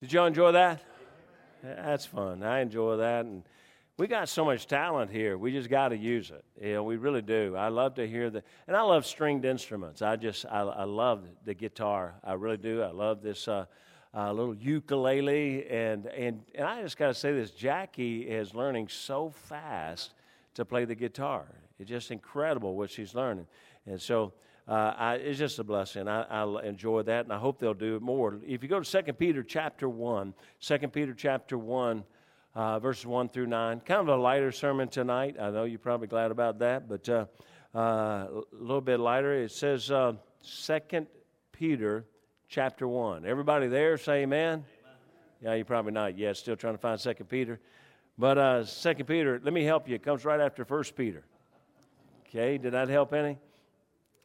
Did y'all enjoy that? That's fun. I enjoy that. And we got so much talent here. We just got to use it. You know, we really do. I love to hear the, and I love stringed instruments. I just, I, I love the guitar. I really do. I love this uh, uh, little ukulele. And, and, and I just got to say this Jackie is learning so fast to play the guitar. It's just incredible what she's learning. And so, uh, I, it's just a blessing. I, I enjoy that, and I hope they'll do it more. If you go to 2 Peter chapter 1, 2 Peter chapter 1, uh, verses 1 through 9, kind of a lighter sermon tonight. I know you're probably glad about that, but uh, uh a little bit lighter. It says 2 uh, Peter chapter 1. Everybody there say amen? amen. Yeah, you're probably not yet. Still trying to find 2 Peter. But uh, 2 Peter, let me help you. It comes right after 1 Peter. Okay, did that help any?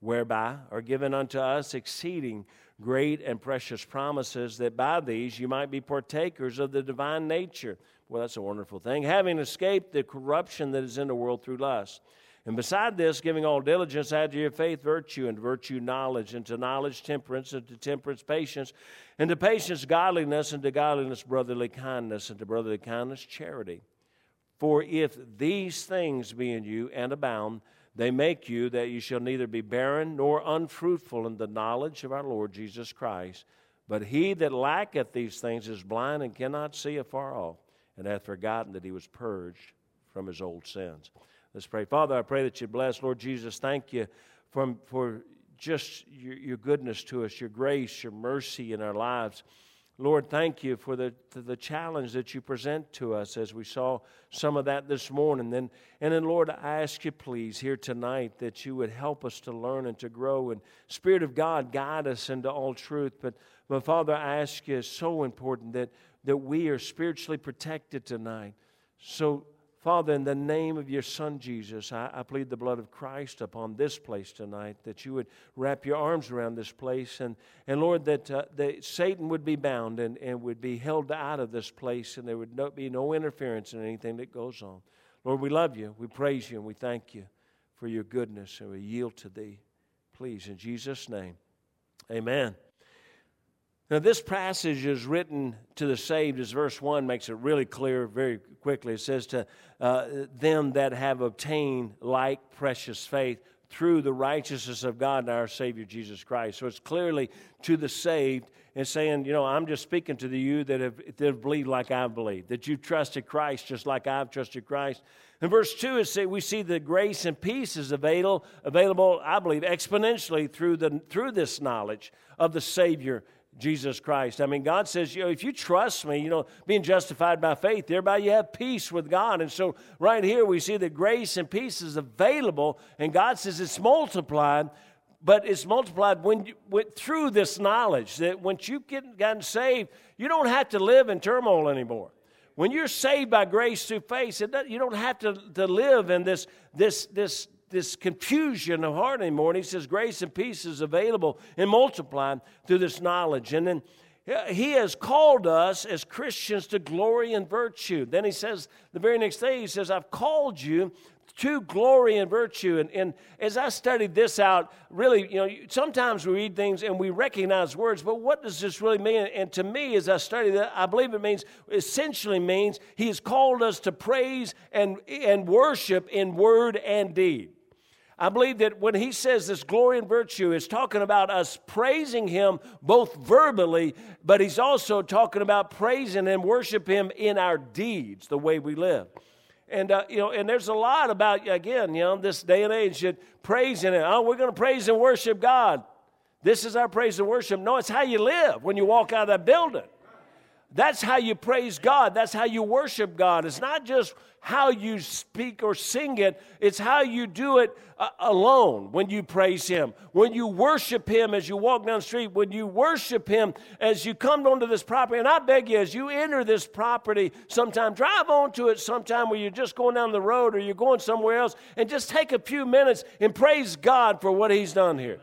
whereby are given unto us exceeding great and precious promises, that by these you might be partakers of the divine nature. Well, that's a wonderful thing. Having escaped the corruption that is in the world through lust. And beside this, giving all diligence, add to your faith virtue, and virtue knowledge, and to knowledge temperance, and to temperance patience, and to patience godliness, and to godliness brotherly kindness, and to brotherly kindness charity. For if these things be in you and abound, they make you that you shall neither be barren nor unfruitful in the knowledge of our Lord Jesus Christ. But he that lacketh these things is blind and cannot see afar off, and hath forgotten that he was purged from his old sins. Let's pray. Father, I pray that you bless. Lord Jesus, thank you for, for just your, your goodness to us, your grace, your mercy in our lives. Lord, thank you for the, the challenge that you present to us as we saw some of that this morning. And, and then, Lord, I ask you, please, here tonight that you would help us to learn and to grow. And Spirit of God, guide us into all truth. But, but Father, I ask you, it's so important that, that we are spiritually protected tonight. So, Father, in the name of your Son Jesus, I, I, plead the blood of Christ upon this place tonight, that you would wrap your arms around this place. And, and Lord, that, uh, that Satan would be bound and, and would be held out of this place, and there would no, be no interference in anything that goes on. Lord, we love you, we praise you, and we thank you for your goodness, and we yield to thee. Please, in Jesus' name, amen. Now, this passage is written to the saved, as verse 1 makes it really clear very quickly. It says, To uh, them that have obtained like precious faith through the righteousness of God and our Savior Jesus Christ. So it's clearly to the saved and saying, you know, I'm just speaking to the you that have, that have believed like I've believed, that you've trusted Christ just like I've trusted Christ. In verse 2, it say, we see the grace and peace is available, available, I believe, exponentially through, the, through this knowledge of the Savior Jesus Christ. I mean, God says, you know, if you trust me, you know, being justified by faith, thereby you have peace with God. And so, right here, we see that grace and peace is available, and God says it's multiplied, but it's multiplied when you, went through this knowledge that once you've gotten saved, you don't have to live in turmoil anymore. When you're saved by grace through faith, you don't have to, to live in this, this, this this confusion of heart anymore. And he says, Grace and peace is available and multiplied through this knowledge. And then he has called us as Christians to glory and virtue. Then he says, the very next day, he says, I've called you to glory and virtue. And, and as I studied this out, really, you know, sometimes we read things and we recognize words, but what does this really mean? And to me, as I studied that, I believe it means, essentially means, he has called us to praise and, and worship in word and deed. I believe that when he says this glory and virtue is talking about us praising him both verbally, but he's also talking about praising and worship him in our deeds, the way we live. And uh, you know, and there's a lot about again, you know, this day and age that praising it. Oh, we're going to praise and worship God. This is our praise and worship. No, it's how you live when you walk out of that building. That's how you praise God. That's how you worship God. It's not just how you speak or sing it, it's how you do it uh, alone when you praise Him. When you worship Him as you walk down the street, when you worship Him as you come onto this property. And I beg you, as you enter this property, sometime drive onto it sometime where you're just going down the road or you're going somewhere else and just take a few minutes and praise God for what He's done here.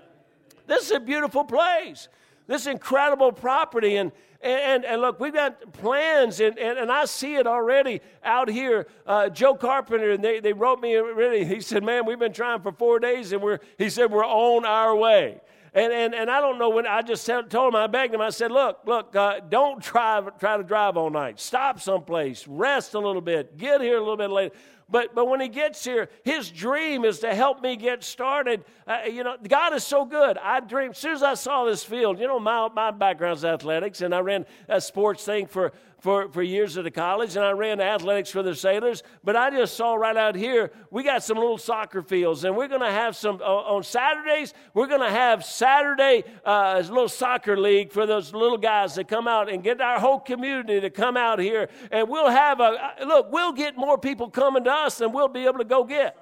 This is a beautiful place. This incredible property. And and, and, look, we've got plans, and, and, and I see it already out here. Uh, Joe Carpenter, and they, they wrote me already. He said, Man, we've been trying for four days, and we're, he said, We're on our way. And, and, and I don't know when I just told him, I begged him, I said, Look, look, uh, don't try, try to drive all night. Stop someplace, rest a little bit, get here a little bit later. But, but when he gets here, his dream is to help me get started. Uh, you know, God is so good. I dream, as soon as I saw this field, you know, my, my background's athletics, and I ran a sports thing for, for, for years at the college, and I ran athletics for the sailors. But I just saw right out here, we got some little soccer fields, and we're going to have some, on Saturdays, we're going to have Saturday uh, little soccer league for those little guys that come out and get our whole community to come out here. And we'll have a, uh, look, we'll get more people coming to us than we'll be able to go get.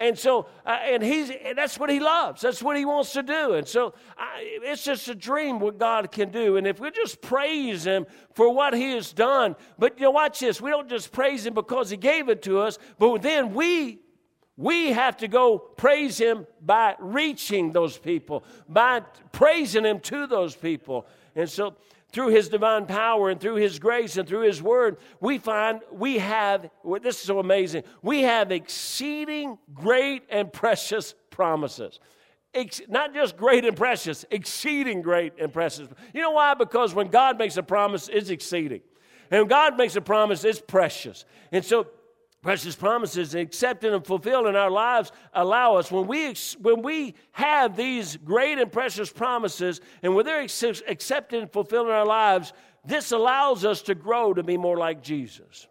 And so, uh, and he's, and that's what he loves. That's what he wants to do. And so, I, it's just a dream what God can do. And if we just praise him for what he has done, but you know, watch this. We don't just praise him because he gave it to us, but then we, we have to go praise him by reaching those people, by praising him to those people. And so, through his divine power and through his grace and through his word, we find we have, this is so amazing, we have exceeding great and precious promises. Ex- not just great and precious, exceeding great and precious. You know why? Because when God makes a promise, it's exceeding. And when God makes a promise, it's precious. And so precious promises accepted and fulfilled in our lives allow us. When we when we have these great and precious promises and when they're accepted and fulfilled in our lives this allows us to grow to be more like jesus.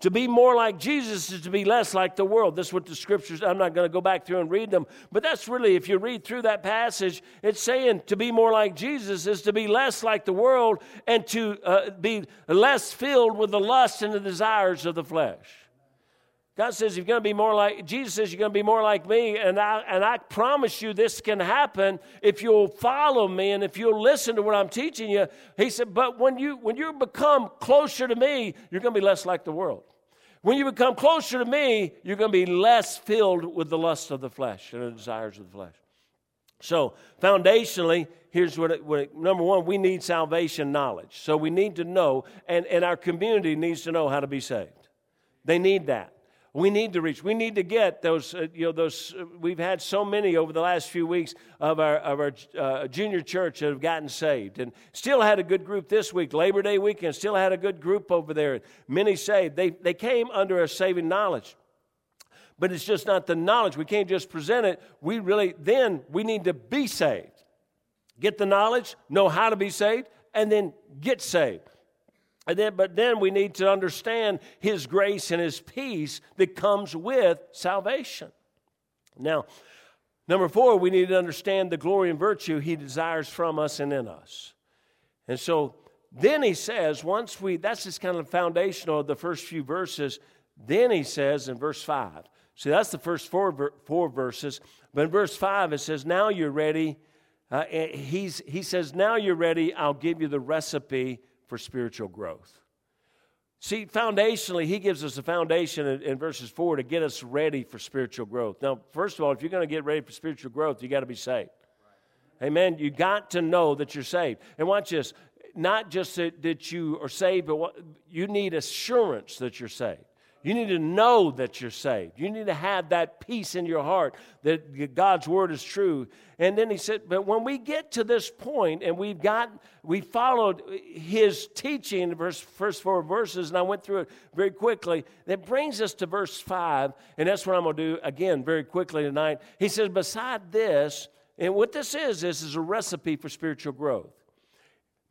To be more like jesus is to be less like the world. This is what the scriptures i'm not going to go back through and read them but that's really if you read through that passage it's saying to be more like jesus is to be less like the world and to uh, be less filled with the lust and the desires of the flesh God says you're going to be more like Jesus says you're going to be more like me and I and I promise you this can happen if you'll follow me and if you'll listen to what I'm teaching you. He said, "But when you when you become closer to me, you're going to be less like the world. When you become closer to me, you're going to be less filled with the lust of the flesh and the desires of the flesh." So, foundationally, here's what, it, what it, number one, we need salvation knowledge. So we need to know, and, and our community needs to know how to be saved. They need that. We need to reach. We need to get those. Uh, you know, those. Uh, we've had so many over the last few weeks of our of our uh, junior church that have gotten saved, and still had a good group this week. Labor Day weekend, still had a good group over there. Many saved. They they came under a saving knowledge, but it's just not the knowledge. We can't just present it. We really then we need to be saved. Get the knowledge, know how to be saved, and then get saved. And then, but then we need to understand His grace and His peace that comes with salvation. Now, number four, we need to understand the glory and virtue He desires from us and in us. And so then He says, once we, that's just kind of foundational of the first few verses. Then He says in verse five, see, that's the first four, four verses. But in verse five, it says, Now you're ready. Uh, he's, he says, Now you're ready. I'll give you the recipe for spiritual growth. See, foundationally, he gives us a foundation in, in, verses 4 to get us ready for spiritual growth. Now, first of all, if you're going to get ready for spiritual growth, you got to be saved. Right. Amen. You got to know that you're saved. And watch this not just that, that you are saved, but what, you need assurance that you're saved. You need to know that you're saved. You need to have that peace in your heart that God's word is true. And then he said, but when we get to this point and we've got, we followed his teaching verse, first four verses, and I went through it very quickly, that brings us to verse five, and that's what I'm going to do again very quickly tonight. He says, beside this, and what this is, this is a recipe for spiritual growth.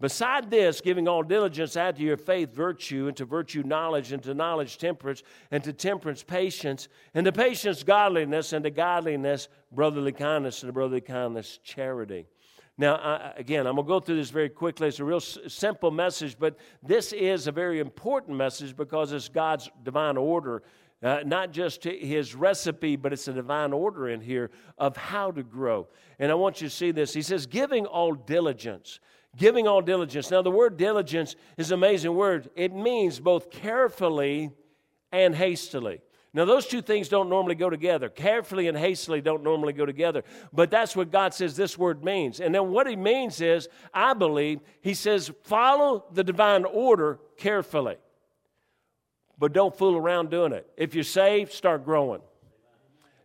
Beside this, giving all diligence, add to your faith virtue, and to virtue knowledge, and to knowledge temperance, and to temperance patience, and to patience godliness, and to godliness brotherly kindness, and to brotherly kindness charity. Now, I, again, I'm going to go through this very quickly. It's a real s- simple message, but this is a very important message because it's God's divine order. Uh, not just his recipe, but it's a divine order in here of how to grow. And I want you to see this. He says, giving all diligence. Giving all diligence. Now, the word diligence is an amazing word. It means both carefully and hastily. Now, those two things don't normally go together. Carefully and hastily don't normally go together. But that's what God says this word means. And then what he means is, I believe, he says, follow the divine order carefully. But don't fool around doing it. If you're saved, start growing.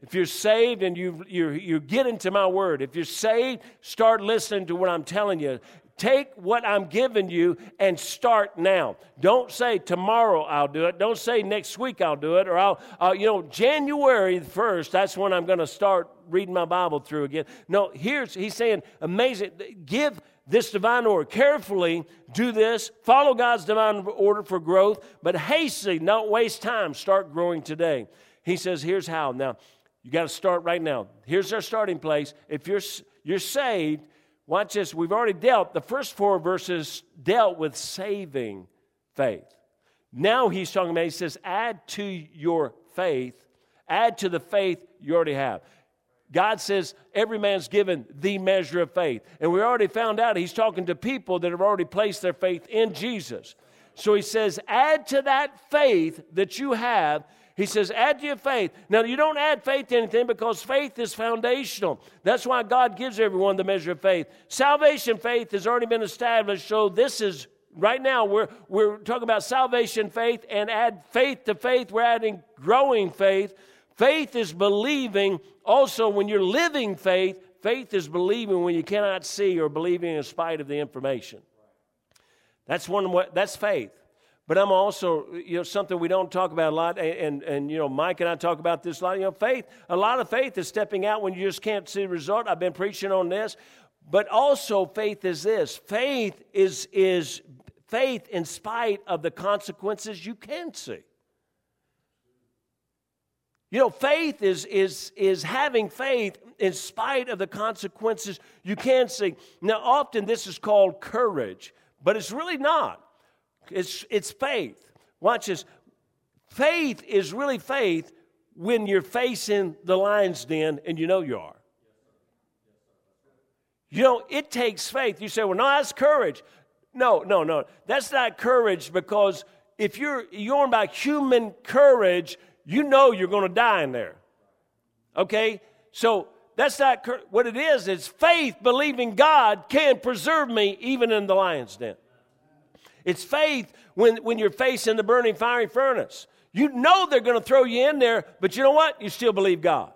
If you're saved and you, you, you get into my word, if you're saved, start listening to what I'm telling you. Take what I'm giving you and start now. Don't say tomorrow I'll do it. Don't say next week I'll do it. Or I'll, uh, you know, January 1st, that's when I'm going to start reading my Bible through again. No, here's, he's saying, amazing. Give this divine order. Carefully do this. Follow God's divine order for growth, but hastily, don't waste time. Start growing today. He says, here's how. Now, you got to start right now. Here's our starting place. If you're, you're saved, Watch this. We've already dealt, the first four verses dealt with saving faith. Now he's talking about, he says, add to your faith, add to the faith you already have. God says every man's given the measure of faith. And we already found out he's talking to people that have already placed their faith in Jesus. So he says, add to that faith that you have he says, add to your faith. Now, you don't add faith to anything because faith is foundational. That's why God gives everyone the measure of faith. Salvation faith has already been established, so this is right now we're, we're talking about salvation faith and add faith to faith. We're adding growing faith. Faith is believing. Also, when you're living faith, faith is believing when you cannot see or believing in spite of the information. That's one. That's faith. But I'm also, you know, something we don't talk about a lot, and, and, and, you know, Mike and I talk about this a lot. You know, faith, a lot of faith is stepping out when you just can't see the result. I've been preaching on this. But also, faith is this faith is, is faith in spite of the consequences you can see. You know, faith is, is, is having faith in spite of the consequences you can see. Now, often this is called courage, but it's really not. It's, it's faith. Watch this. Faith is really faith when you're facing the lion's den and you know you are. You know, it takes faith. You say, well, no, that's courage. No, no, no. That's not courage because if you're you're about human courage, you know you're going to die in there. Okay? So that's not what it is. It's faith believing God can preserve me even in the lion's den. It's faith when, when you're facing the burning fiery furnace. You know they're going to throw you in there, but you know what? You still believe God.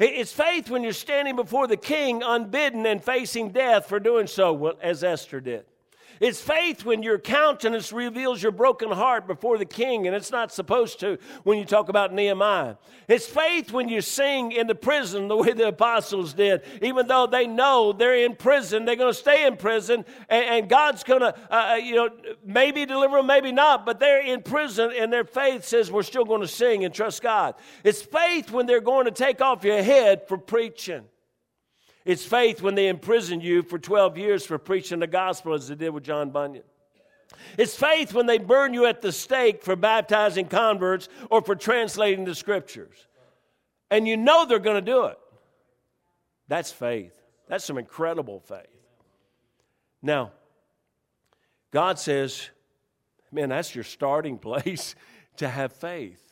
It's faith when you're standing before the king unbidden and facing death for doing so, as Esther did. It's faith when your countenance reveals your broken heart before the king, and it's not supposed to when you talk about Nehemiah. It's faith when you sing in the prison the way the apostles did. Even though they know they're in prison, they're going to stay in prison, and, and God's going to, uh, uh, you know, maybe deliver them, maybe not, but they're in prison, and their faith says we're still going to sing and trust God. It's faith when they're going to take off your head for preaching. It's faith when they imprison you for 12 years for preaching the gospel, as they did with John Bunyan. It's faith when they burn you at the stake for baptizing converts or for translating the scriptures. And you know they're going to do it. That's faith. That's some incredible faith. Now, God says, man, that's your starting place to have faith.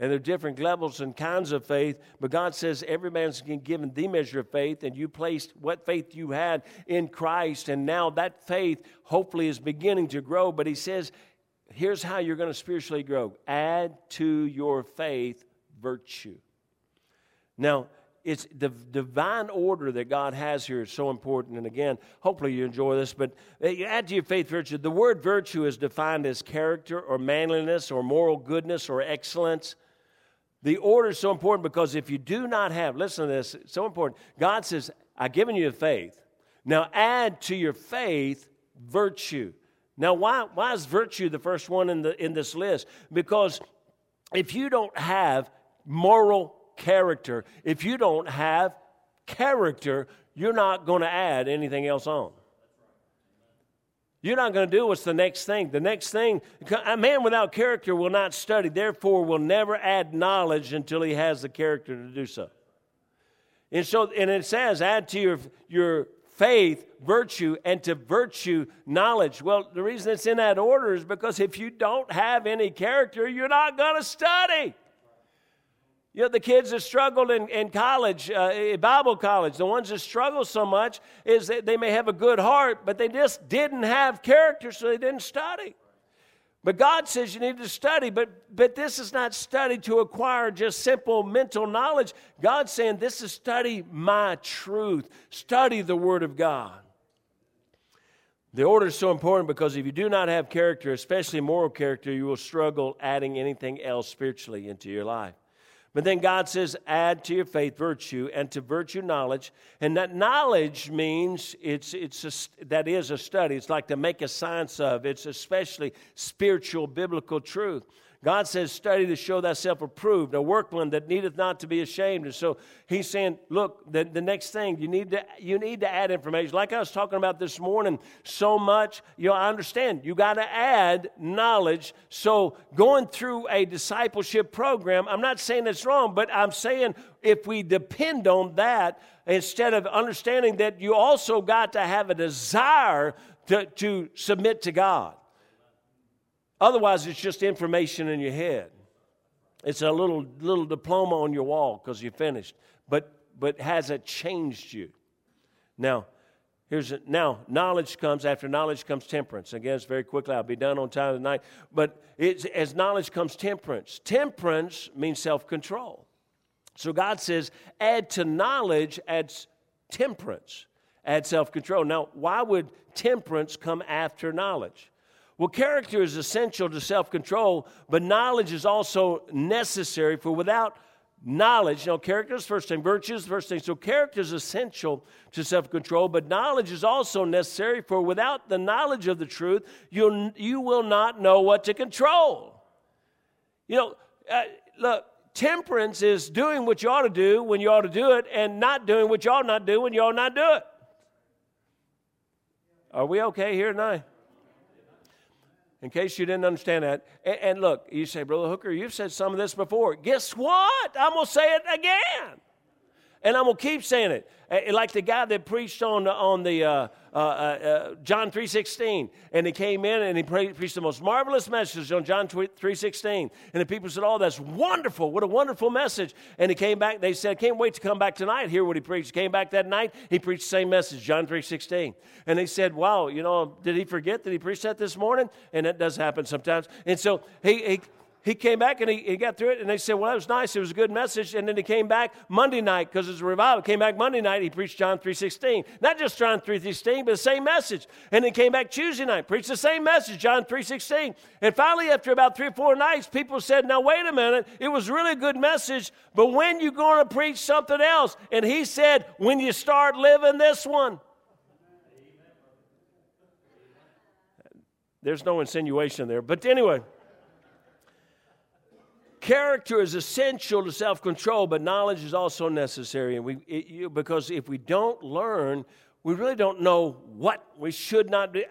And there are different levels and kinds of faith, but God says every man's been given the measure of faith, and you placed what faith you had in Christ, and now that faith hopefully is beginning to grow. But He says, here's how you're going to spiritually grow add to your faith virtue. Now, it's the divine order that God has here is so important. And again, hopefully you enjoy this, but you add to your faith virtue. The word virtue is defined as character or manliness or moral goodness or excellence. The order is so important because if you do not have, listen to this, so important. God says, I've given you faith. Now add to your faith virtue. Now, why, why is virtue the first one in, the, in this list? Because if you don't have moral character, if you don't have character, you're not going to add anything else on. You're not going to do what's the next thing. The next thing, a man without character will not study, therefore, will never add knowledge until he has the character to do so. And so, and it says, add to your, your faith virtue, and to virtue knowledge. Well, the reason it's in that order is because if you don't have any character, you're not going to study. You know, the kids that struggled in, in college, uh, Bible college, the ones that struggle so much is that they may have a good heart, but they just didn't have character, so they didn't study. But God says you need to study, but, but this is not study to acquire just simple mental knowledge. God's saying this is study my truth, study the Word of God. The order is so important because if you do not have character, especially moral character, you will struggle adding anything else spiritually into your life. But then God says, add to your faith virtue, and to virtue knowledge. And that knowledge means it's, it's a, that is a study. It's like to make a science of. It's especially spiritual, biblical truth. God says, study to show thyself approved, a workman that needeth not to be ashamed. And so he's saying, look, the, the next thing, you need, to, you need to add information. Like I was talking about this morning, so much, you know, I understand. You got to add knowledge. So going through a discipleship program, I'm not saying it's wrong, but I'm saying if we depend on that, instead of understanding that you also got to have a desire to, to submit to God. Otherwise, it's just information in your head. It's a little, little diploma on your wall because you finished. But, but has it changed you? Now, here's a, now knowledge comes after knowledge comes temperance. Again, it's very quickly. I'll be done on time tonight. But it's, as knowledge comes temperance. Temperance means self control. So God says, add to knowledge adds temperance, add self control. Now, why would temperance come after knowledge? Well, character is essential to self control, but knowledge is also necessary, for without knowledge, you know, character is first thing, virtue is first thing. So, character is essential to self control, but knowledge is also necessary, for without the knowledge of the truth, you'll, you will not know what to control. You know, uh, look, temperance is doing what you ought to do when you ought to do it, and not doing what you ought not do when you ought not do it. Are we okay here tonight? In case you didn't understand that. And, and, look, you say, Brother Hooker, you've said some of this before. Guess what? I'm going to say it again. And I'm going to keep saying it. Like the guy that preached on, on the uh, uh, uh, uh John 3.16. And he came in and he preached the most marvelous message on John 3.16. And the people said, oh, that's wonderful. What a wonderful message. And he came back. They said, can't wait to come back tonight, hear what he preached. Came back that night. He preached the same message, John 3.16. And they said, wow, you know, did he forget that he preached that this morning? And that does happen sometimes. And so he, he he came back and he, he got through it, and they said, Well, that was nice. It was a good message. And then he came back Monday night because it's a revival. Came back Monday night, he preached John 3.16. Not just John 3.16, but the same message. And then came back Tuesday night, preached the same message, John 3.16. And finally, after about three or four nights, people said, Now, wait a minute. It was really a good message, but when you going to preach something else? And he said, When you start living this one. There's no insinuation there. But anyway. Character is essential to self control, but knowledge is also necessary. And we, it, you, because if we don't learn, we really don't know what we should not be,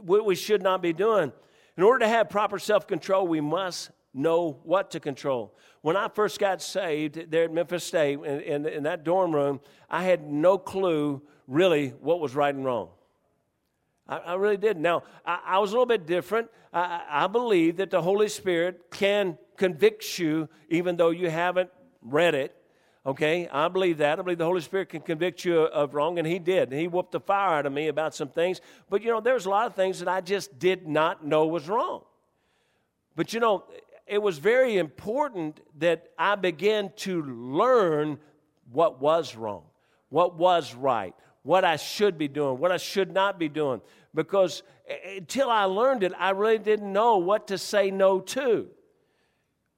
what we should not be doing. In order to have proper self control, we must know what to control. When I first got saved there at Memphis State, in, in, in that dorm room, I had no clue really what was right and wrong. I, I really did. Now, I, I, was a little bit different. I, I believe that the Holy Spirit can convict you even though you haven't read it. Okay, I believe that. I believe the Holy Spirit can convict you of wrong, and He did. He whooped the fire out of me about some things. But you know, there's a lot of things that I just did not know was wrong. But you know, it was very important that I began to learn what was wrong, what was right, what I should be doing, what I should not be doing. Because eh, until I learned it, I really didn't know what to say no to.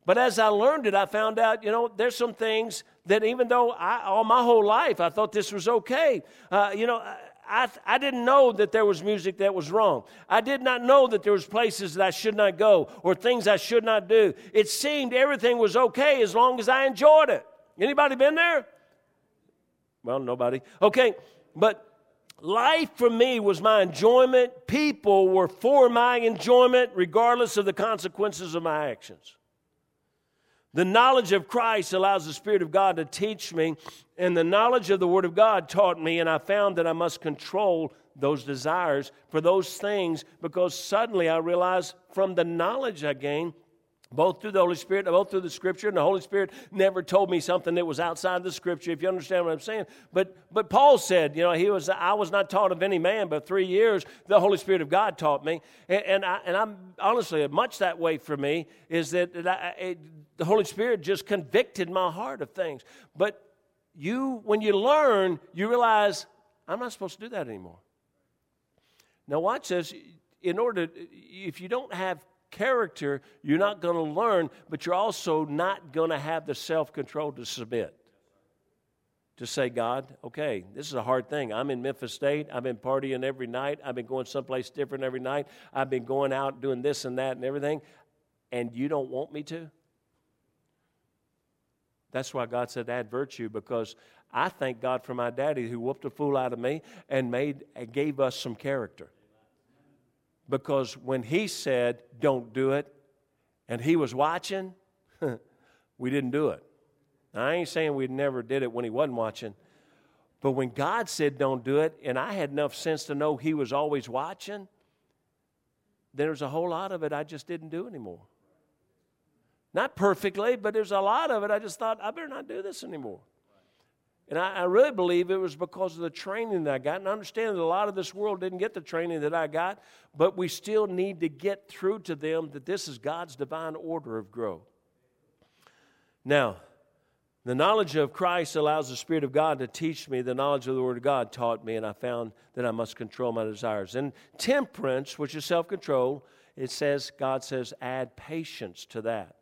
But as I learned it, I found out, you know, there's some things that even though I, all my whole life I thought this was okay, uh, you know, I, I didn't know that there was music that was wrong. I did not know that there was places that I should not go or things I should not do. It seemed everything was okay as long as I enjoyed it. Anybody been there? Well, nobody. Okay, but life for me was my enjoyment. People were for my enjoyment, regardless of the consequences of my actions. The knowledge of Christ allows the Spirit of God to teach me, and the knowledge of the Word of God taught me, and I found that I must control those desires for those things because suddenly I realized from the knowledge I gained, both through the Holy Spirit, both through the Scripture, and the Holy Spirit never told me something that was outside the Scripture. If you understand what I'm saying, but but Paul said, you know, he was I was not taught of any man, but three years the Holy Spirit of God taught me, and, and I and I'm honestly much that way for me is that, that I, it, the Holy Spirit just convicted my heart of things. But you, when you learn, you realize, I'm not supposed to do that anymore. Now, watch this. In order, to, if you don't have character, you're not going to learn, but you're also not going to have the self control to submit. To say, God, okay, this is a hard thing. I'm in Memphis State. I've been partying every night. I've been going someplace different every night. I've been going out doing this and that and everything. And you don't want me to? That's why God said add virtue because I thank God for my daddy who whooped a fool out of me and made gave us some character. Because when he said, don't do it, and he was watching, we didn't do it. Now, I ain't saying we never did it when he wasn't watching, but when God said don't do it, and I had enough sense to know he was always watching, there was a whole lot of it I just didn't do anymore. Not perfectly, but there's a lot of it. I just thought, I better not do this anymore. And I, I, really believe it was because of the training that I got. And I understand that a lot of this world didn't get the training that I got, but we still need to get through to them that this is God's divine order of growth. Now, the knowledge of Christ allows the Spirit of God to teach me. The knowledge of the Word of God taught me, and I found that I must control my desires. And temperance, which is self control, it says, God says, add patience to that.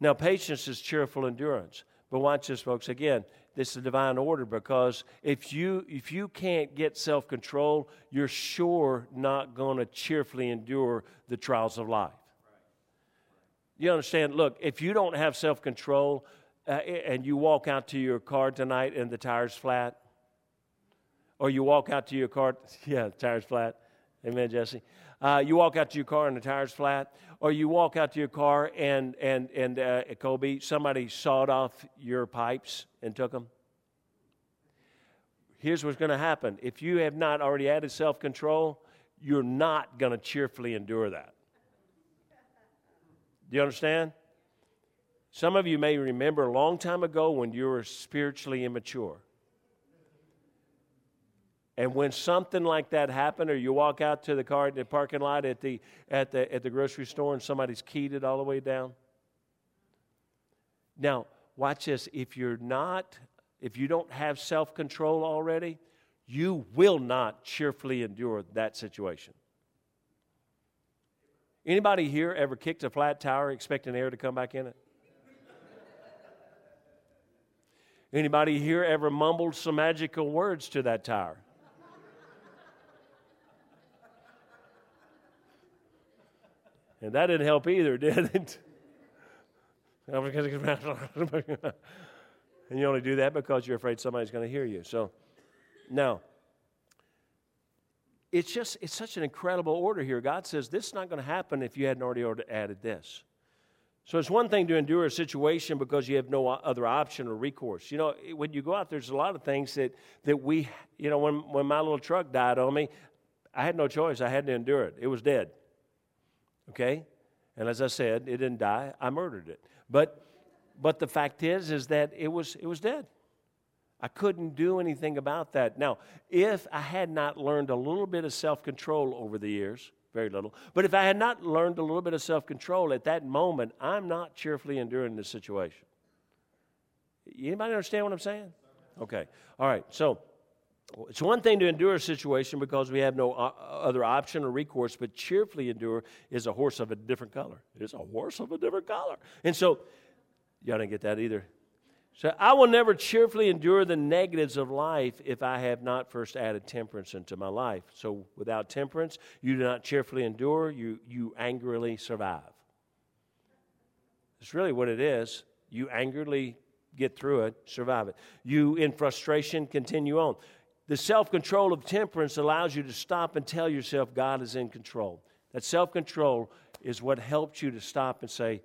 Now, patience is cheerful endurance. But watch this, folks. Again, this is divine order because if you if you can't get self control, you're sure not going to cheerfully endure the trials of life. You understand? Look, if you don't have self control uh, and you walk out to your car tonight and the tire's flat, or you walk out to your car, yeah, tire's flat. Amen, Jesse. Uh, you walk out to your car and the tire's flat, or you walk out to your car and and and uh, Kobe, somebody sawed off your pipes and took them. Here's what's going to happen: if you have not already added self-control, you're not going to cheerfully endure that. Do you understand? Some of you may remember a long time ago when you were spiritually immature. And when something like that happened, or you walk out to the car in the parking lot at the, at the, at the grocery store and somebody's keyed it all the way down. Now, watch this. If you're not, if you don't have self control already, you will not cheerfully endure that situation. Anybody here ever kicked a flat tire expecting air to come back in it? Anybody here ever mumbled some magical words to that tire? And that didn't help either, did it? and you only do that because you're afraid somebody's going to hear you. So, now, it's just, it's such an incredible order here. God says this is not going to happen if you hadn't already added this. So it's one thing to endure a situation because you have no other option or recourse. You know, when you go out, there's a lot of things that, that we, you know, when, when my little truck died on me, I had no choice. I had to endure it. It was dead. Okay? And as I said, it didn't die. I murdered it. But but the fact is is that it was it was dead. I couldn't do anything about that. Now, if I had not learned a little bit of self-control over the years, very little, but if I had not learned a little bit of self-control at that moment, I'm not cheerfully enduring this situation. Anybody understand what I'm saying? Okay. All right. So it's one thing to endure a situation because we have no uh, other option or recourse, but cheerfully endure is a horse of a different color. It's a horse of a different color. And so, y'all didn't get that either. So, I will never cheerfully endure the negatives of life if I have not first added temperance into my life. So, without temperance, you do not cheerfully endure, you, you angrily survive. It's really what it is. You angrily get through it, survive it. You, in frustration, continue on. The self control of temperance allows you to stop and tell yourself God is in control. That self control is what helps you to stop and say,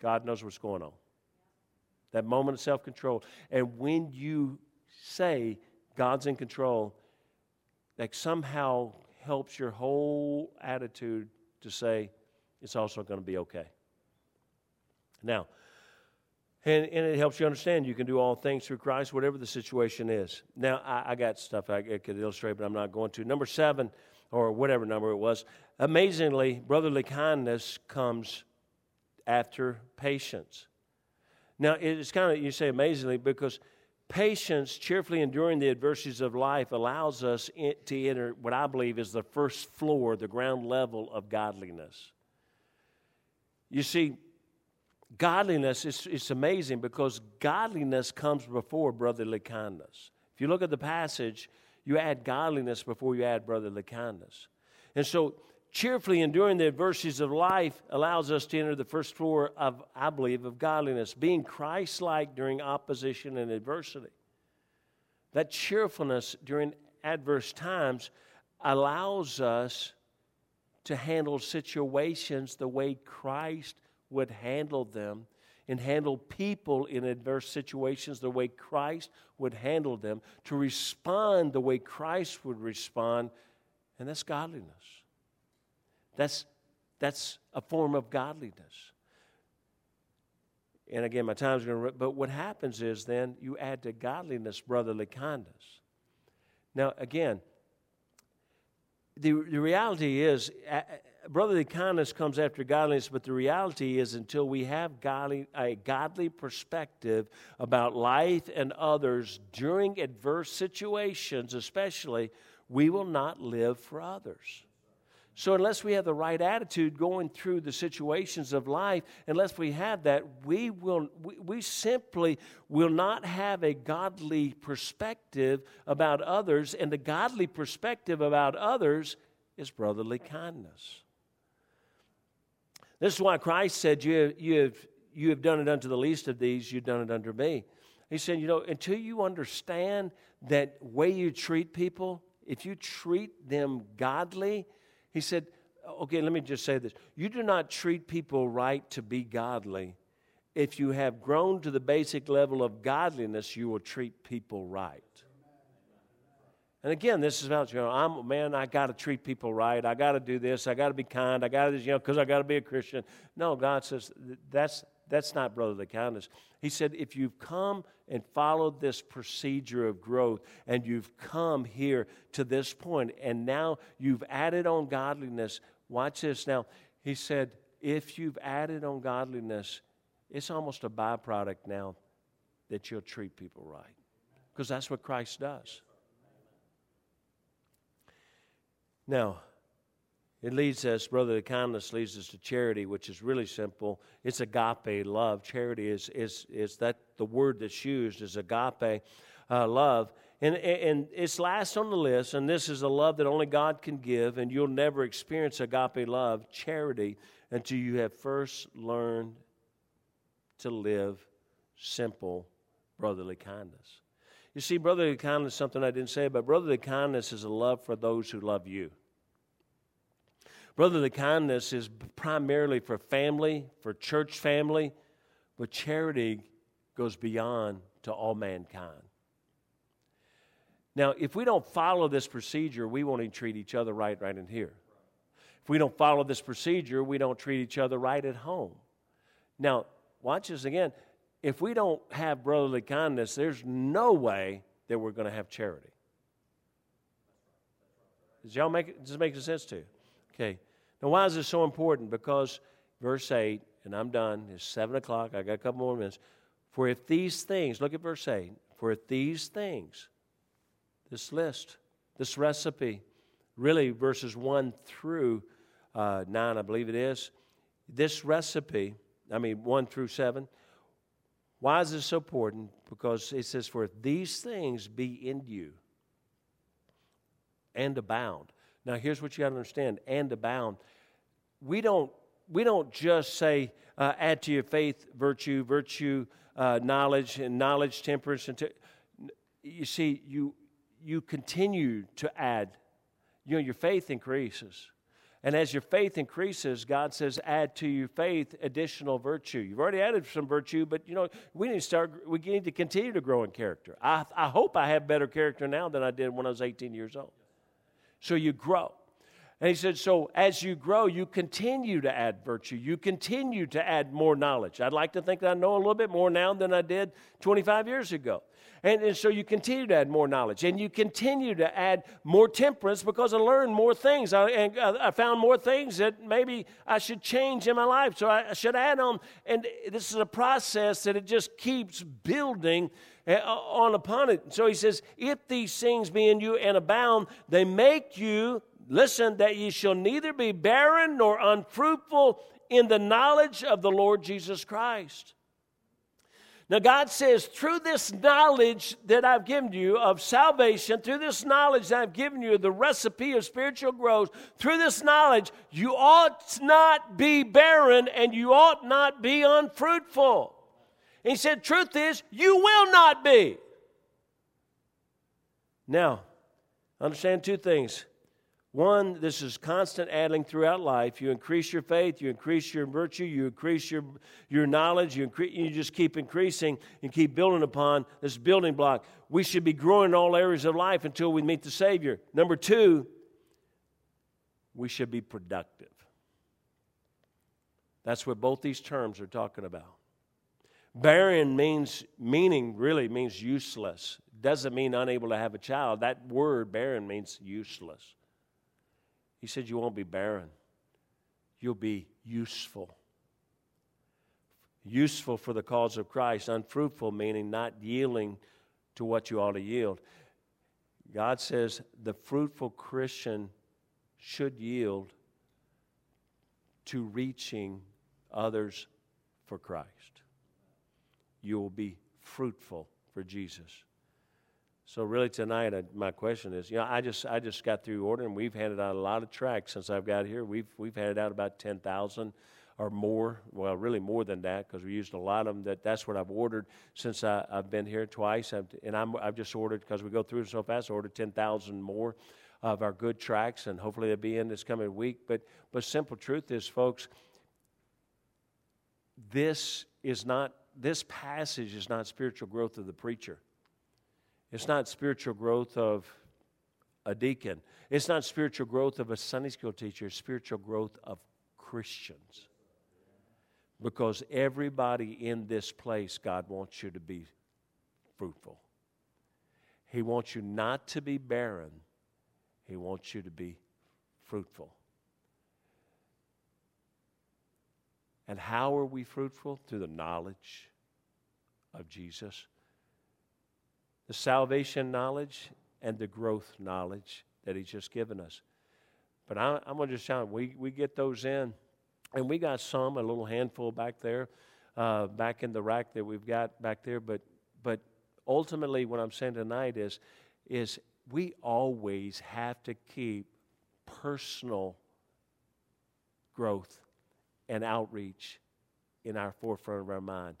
God knows what's going on. That moment of self control. And when you say God's in control, that somehow helps your whole attitude to say it's also going to be okay. Now, and, and it helps you understand you can do all things through Christ, whatever the situation is. Now, I, I got stuff I, I could illustrate, but I'm not going to. Number seven, or whatever number it was, amazingly, brotherly kindness comes after patience. Now, it's kind of, you say amazingly, because patience, cheerfully enduring the adversities of life, allows us to enter what I believe is the first floor, the ground level of godliness. You see, godliness is it's amazing because godliness comes before brotherly kindness. If you look at the passage, you add godliness before you add brotherly kindness. And so, cheerfully enduring the adversities of life allows us to enter the first floor of, I believe, of godliness, being Christ like during opposition and adversity. That cheerfulness during adverse times allows us to handle situations the way Christ would handle them and handle people in adverse situations the way Christ would handle them, to respond the way Christ would respond, and that's godliness. That's, that's a form of godliness. And again, my time's going to, but what happens is then you add to godliness brotherly kindness. Now, again, the, the reality is, brotherly kindness comes after godliness, but the reality is until we have godly, a godly perspective about life and others during adverse situations, especially, we will not live for others. So, unless we have the right attitude going through the situations of life, unless we have that, we, will, we, we simply will not have a godly perspective about others. And the godly perspective about others is brotherly kindness. This is why Christ said, You, you, have, you have done it unto the least of these, you've done it unto me. He said, You know, until you understand that way you treat people, if you treat them godly, he said, Okay, let me just say this. You do not treat people right to be godly. If you have grown to the basic level of godliness, you will treat people right. And again, this is about, you know, I'm, man, I got to treat people right. I got to do this. I got to be kind. I got to, you know, because I got to be a Christian. No, God says that's, that's not brotherly kindness. He said, if you've come and followed this procedure of growth and you've come here to this point and now you've added on godliness, watch this now. He said, if you've added on godliness, it's almost a byproduct now that you'll treat people right. Because that's what Christ does. Now, it leads us, brotherly kindness leads us to charity, which is really simple. It's agape love. Charity is, is, is that the word that's used is agape uh, love. And, and it's last on the list, and this is a love that only God can give, and you'll never experience agape love, charity, until you have first learned to live simple brotherly kindness. You see, brotherly kindness is something I didn't say, but brotherly kindness is a love for those who love you. Brotherly kindness is primarily for family, for church family, but charity goes beyond to all mankind. Now, if we don't follow this procedure, we won't treat each other right right in here. If we don't follow this procedure, we don't treat each other right at home. Now, watch this again if we don't have brotherly kindness, there's no way that we're going to have charity. Does y'all make does it make sense to you? Okay. Now, why is this so important? Because verse 8, and I'm done, it's 7 o'clock, I got a couple more minutes. For if these things, look at verse 8, for if these things, this list, this recipe, really verses 1 through uh, 9, I believe it is, this recipe, I mean 1 through 7, why is this so important? Because it says, For these things be in you and abound. Now, here's what you got to understand and abound. We don't we don't just say uh, add to your faith virtue, virtue, uh, knowledge, and knowledge, temperance. And you see, you you continue to add. You know, your faith increases. And as your faith increases, God says, add to your faith additional virtue. You've already added some virtue, but you know, we need to start, we need to continue to grow in character. I, I hope I have better character now than I did when I was 18 years old. So you grow. And he said, So as you grow, you continue to add virtue. You continue to add more knowledge. I'd like to think that I know a little bit more now than I did 25 years ago. And, and so you continue to add more knowledge and you continue to add more temperance because I learned more things. I, and I found more things that maybe I should change in my life. So I should add on. And this is a process that it just keeps building eh, on upon it. So he says, If these things be in you and abound, they make you, listen, that ye shall neither be barren nor unfruitful in the knowledge of the Lord Jesus Christ. Now, God says, through this knowledge that I've given you of salvation, through this knowledge that I've given you, the recipe of spiritual growth, through this knowledge, you ought not be barren and you ought not be unfruitful. And he said, Truth is, you will not be. Now, understand two things. One, this is constant adding throughout life. You increase your faith, you increase your virtue, you increase your, your knowledge, you, you just keep increasing and keep building upon this building block. We should be growing in all areas of life until we meet the Savior. Number two, we should be productive. That's what both these terms are talking about. Barren means, meaning really means useless. Doesn't mean unable to have a child. That word, barren, means useless. He said, You won't be barren, you'll be useful. Useful for the cause of Christ, unfruitful, meaning not yielding to what you ought to yield. God says the fruitful Christian should yield to reaching others for Christ. You will be fruitful for Jesus. So really tonight, I, my question is, you know, I just I just got through ordering. We've handed out a lot of tracts since I've got here. We've we've handed out about ten thousand or more. Well, really more than that because we used a lot of them. That that's what I've ordered since I, have been here twice. I've, and I'm I've just ordered because we go through so fast. I ordered ten thousand more of our good tracts, and hopefully they'll be in this coming week. But but simple truth is, folks, this is not this passage is not spiritual growth of the preacher. It's not spiritual growth of a deacon. It's not spiritual growth of a Sunday school teacher. It's spiritual growth of Christians. Because everybody in this place, God wants you to be fruitful. He wants you not to be barren, He wants you to be fruitful. And how are we fruitful? Through the knowledge of Jesus the salvation knowledge and the growth knowledge that He's just given us. But I, am going to just you, we, we get those in, and we got some, a little handful back there, uh, back in the rack that we've got back there. But, but ultimately, what I'm saying tonight is, is we always have to keep personal growth and outreach in our forefront of our mind.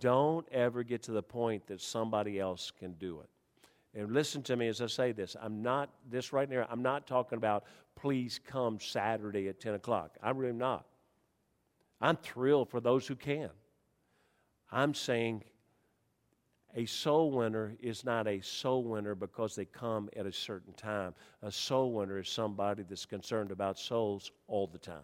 Don't ever get to the point that somebody else can do it. And listen to me as I say this. I'm not, this right now, I'm not talking about please come Saturday at 10 o'clock. I'm really not. I'm thrilled for those who can. I'm saying a soul winner is not a soul winner because they come at a certain time. A soul winner is somebody that's concerned about souls all the time.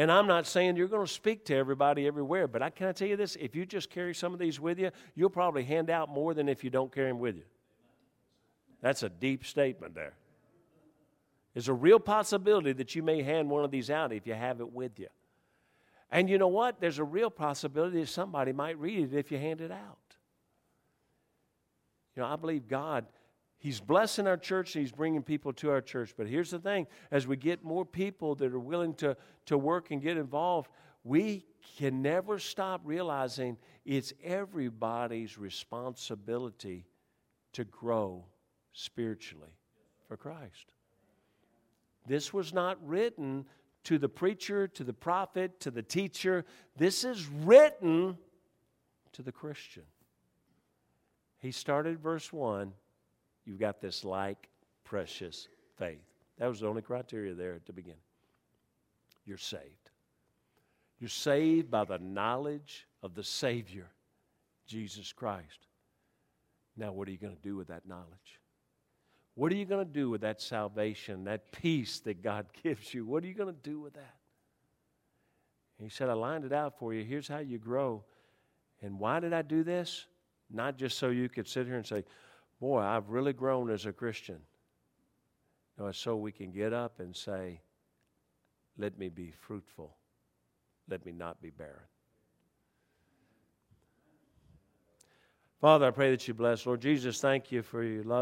And I'm not saying you're going to speak to everybody everywhere, but I can I tell you this: if you just carry some of these with you, you'll probably hand out more than if you don't carry them with you. That's a deep statement there. There's a real possibility that you may hand one of these out if you have it with you. And you know what? There's a real possibility that somebody might read it if you hand it out. You know, I believe God He's blessing our church and He's bringing people to our church. But here's the thing as we get more people that are willing to, to work and get involved, we can never stop realizing it's everybody's responsibility to grow spiritually for Christ. This was not written to the preacher, to the prophet, to the teacher. This is written to the Christian. He started verse 1. You've got this like precious faith. That was the only criteria there at the beginning. You're saved. You're saved by the knowledge of the Savior, Jesus Christ. Now, what are you going to do with that knowledge? What are you going to do with that salvation, that peace that God gives you? What are you going to do with that? he said, I lined it out for you. Here's how you grow. And why did I do this? Not just so you could sit here and say, Boy, I've really grown as a Christian. So we can get up and say, Let me be fruitful. Let me not be barren. Father, I pray that you bless. Lord Jesus, thank you for your love.